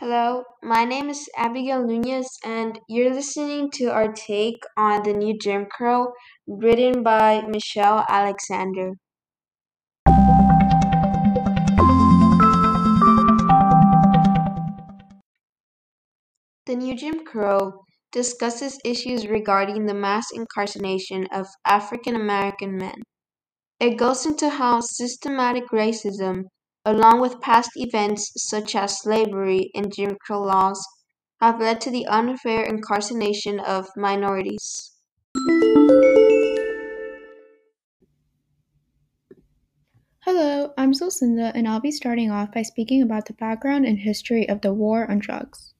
Hello, my name is Abigail Nunez, and you're listening to our take on the new Jim Crow, written by Michelle Alexander. The new Jim Crow discusses issues regarding the mass incarceration of African American men. It goes into how systematic racism, along with past events such as slavery and Jim Crow laws, have led to the unfair incarceration of minorities. Hello, I'm Zulcinda, and I'll be starting off by speaking about the background and history of the war on drugs.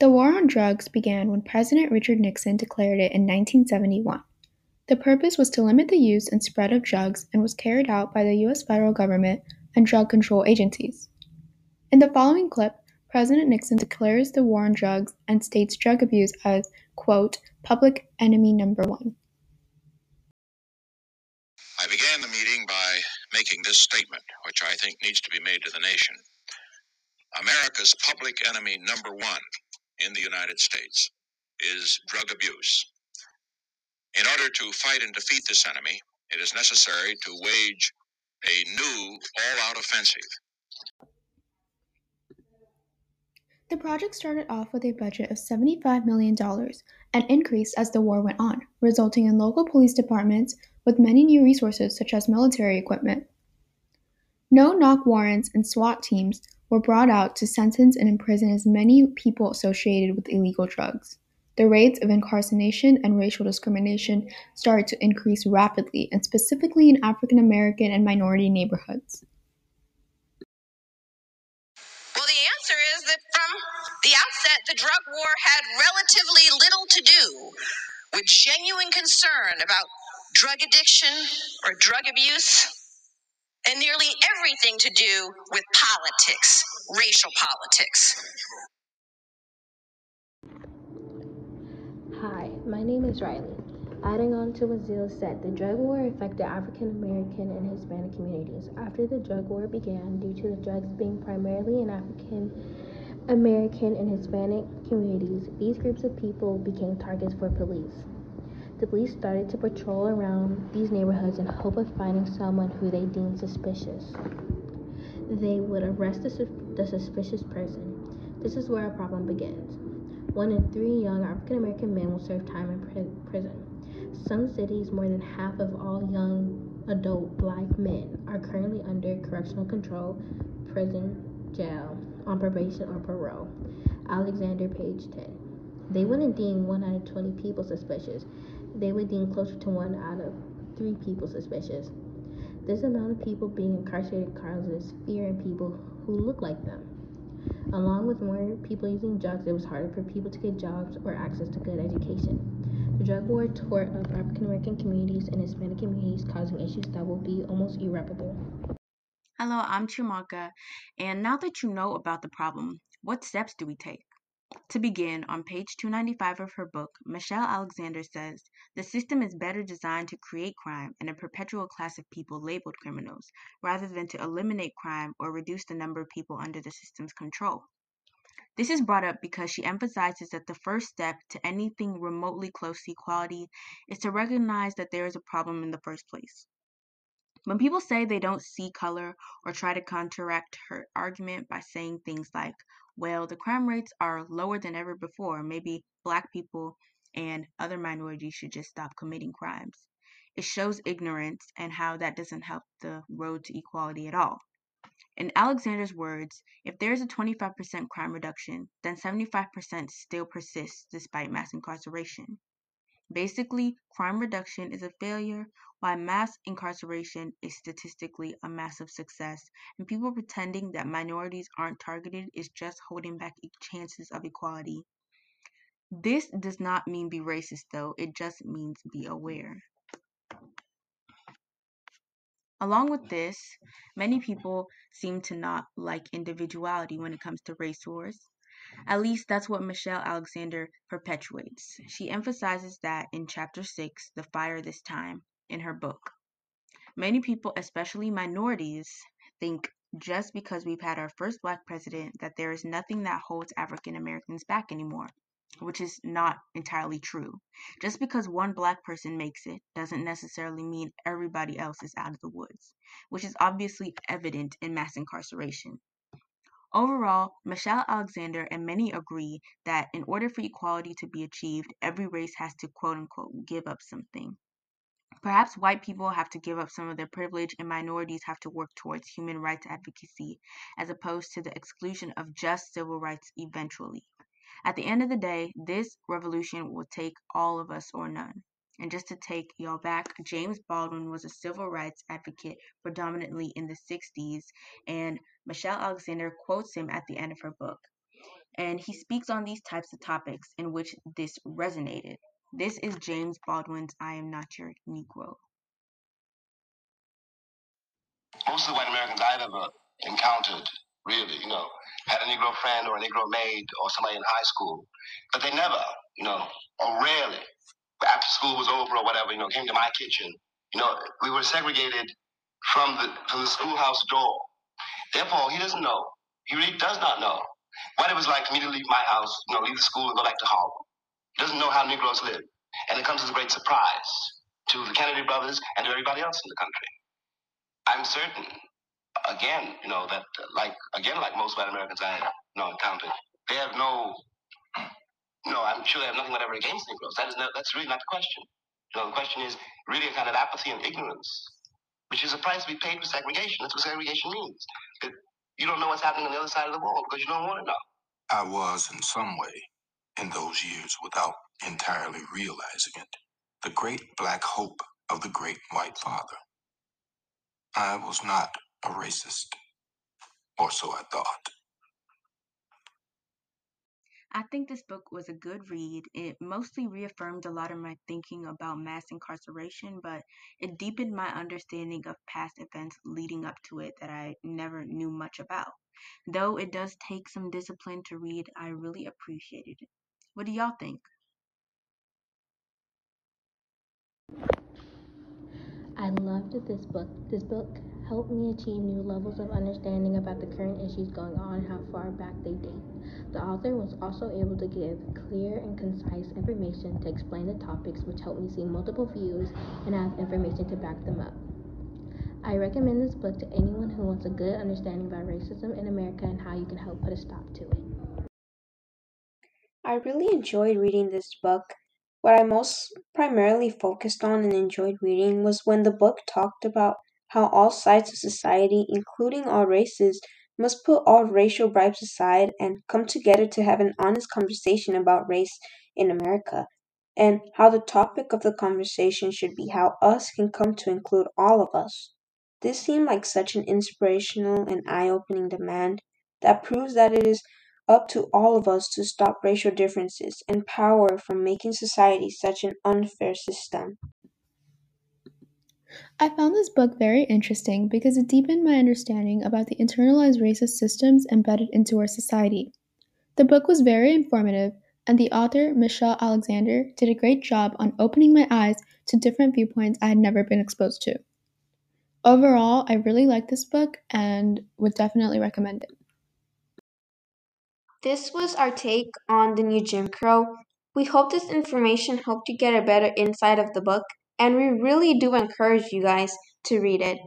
The war on drugs began when President Richard Nixon declared it in 1971. The purpose was to limit the use and spread of drugs and was carried out by the U.S. federal government and drug control agencies. In the following clip, President Nixon declares the war on drugs and states drug abuse as, quote, public enemy number one. I began the meeting by making this statement, which I think needs to be made to the nation. America's public enemy number one in the United States is drug abuse. In order to fight and defeat this enemy, it is necessary to wage a new all out offensive. The project started off with a budget of $75 million and increased as the war went on, resulting in local police departments with many new resources such as military equipment. No knock warrants and SWAT teams were brought out to sentence and imprison as many people associated with illegal drugs. The rates of incarceration and racial discrimination started to increase rapidly, and specifically in African American and minority neighborhoods. Well, the answer is that from the outset, the drug war had relatively little to do with genuine concern about drug addiction or drug abuse, and nearly everything to do with politics, racial politics. Hi, my name is Rylea. Adding on to what Zil said, the drug war affected African American and Hispanic communities. After the drug war began, due to the drugs being primarily in African American and Hispanic communities, these groups of people became targets for police. The police started to patrol around these neighborhoods in hope of finding someone who they deemed suspicious. They would arrest the, su- the suspicious person. This is where a problem begins. One in three young African American men will serve time in pri- prison. Some cities, more than half of all young adult black men are currently under correctional control, prison, jail, on probation or parole. Alexander, page 10. They wouldn't deem 1 out of 20 people suspicious. They would deem closer to 1 out of 3 people suspicious. This amount of people being incarcerated causes fear in people who look like them. Along with more people using drugs, it was harder for people to get jobs or access to good education. The drug war tore up African American communities and Hispanic communities, causing issues that will be almost irreparable. Hello, I'm Chiamaka, and now that you know about the problem, what steps do we take? To begin, on page 295 of her book, Michelle Alexander says the system is better designed to create crime and a perpetual class of people labeled criminals, rather than to eliminate crime or reduce the number of people under the system's control. This is brought up because she emphasizes that the first step to anything remotely close to equality is to recognize that there is a problem in the first place. When people say they don't see color or try to counteract her argument by saying things like, well, the crime rates are lower than ever before, maybe black people and other minorities should just stop committing crimes. It shows ignorance and how that doesn't help the road to equality at all. In Alexander's words, if there is a 25% crime reduction, then 75% still persists despite mass incarceration. Basically, crime reduction is a failure, while mass incarceration is statistically a massive success, and people pretending that minorities aren't targeted is just holding back chances of equality. This does not mean be racist, though, it just means be aware. Along with this, many people seem to not like individuality when it comes to race wars. At least that's what Michelle Alexander perpetuates. She emphasizes that in chapter 6, The Fire This Time, in her book. Many people, especially minorities, think just because we've had our first black president that there is nothing that holds African Americans back anymore, which is not entirely true. Just because one black person makes it doesn't necessarily mean everybody else is out of the woods, which is obviously evident in mass incarceration. Overall, Michelle Alexander and many agree that in order for equality to be achieved, every race has to quote unquote give up something. Perhaps white people have to give up some of their privilege and minorities have to work towards human rights advocacy as opposed to the exclusion of just civil rights eventually. At the end of the day, this revolution will take all of us or none. And just to take y'all back, James Baldwin was a civil rights advocate predominantly in the 60s, and Michelle Alexander quotes him at the end of her book. And he speaks on these types of topics in which this resonated. This is James Baldwin's I Am Not Your Negro. Most of the white Americans I've ever encountered, really, you know, had a Negro friend or a Negro maid or somebody in high school, but they never, you know, or rarely, after school was over or whatever, you know, came to my kitchen. You know, we were segregated from the from the schoolhouse door. Therefore, he doesn't know. He really does not know what it was like for me to leave my house, you know, leave the school and go back to Harlem He doesn't know how Negroes live. And it comes as a great surprise to the Kennedy brothers and to everybody else in the country. I'm certain, again, you know, that like, again, like most white Americans I you know encountered, they have no, no, I'm sure they have nothing whatever against Negroes. That is no, that's really not the question. You know, the question is really a kind of apathy and ignorance, which is a price be paid for segregation. That's what segregation means. You don't know what's happening on the other side of the wall because you don't want to know. I was, in some way, in those years without entirely realizing it, the great black hope of the great white father. I was not a racist, or so I thought. I think this book was a good read. It mostly reaffirmed a lot of my thinking about mass incarceration, but it deepened my understanding of past events leading up to it that I never knew much about. Though it does take some discipline to read, I really appreciated it. What do y'all think? I loved this book. This book helped me achieve new levels of understanding about the current issues going on and how far back they date. The author was also able to give clear and concise information to explain the topics, which helped me see multiple views and have information to back them up. I recommend this book to anyone who wants a good understanding about racism in America and how you can help put a stop to it. I really enjoyed reading this book. What I most primarily focused on and enjoyed reading was when the book talked about how all sides of society, including all races, must put all racial bribes aside and come together to have an honest conversation about race in America, and how the topic of the conversation should be how us can come to include all of us. This seemed like such an inspirational and eye opening demand that proves that it is up to all of us to stop racial differences and power from making society such an unfair system. I found this book very interesting because it deepened my understanding about the internalized racist systems embedded into our society. The book was very informative, and the author, Michelle Alexander, did a great job on opening my eyes to different viewpoints I had never been exposed to. Overall, I really liked this book and would definitely recommend it. This was our take on the new Jim Crow. We hope this information helped you get a better insight of the book, and we really do encourage you guys to read it.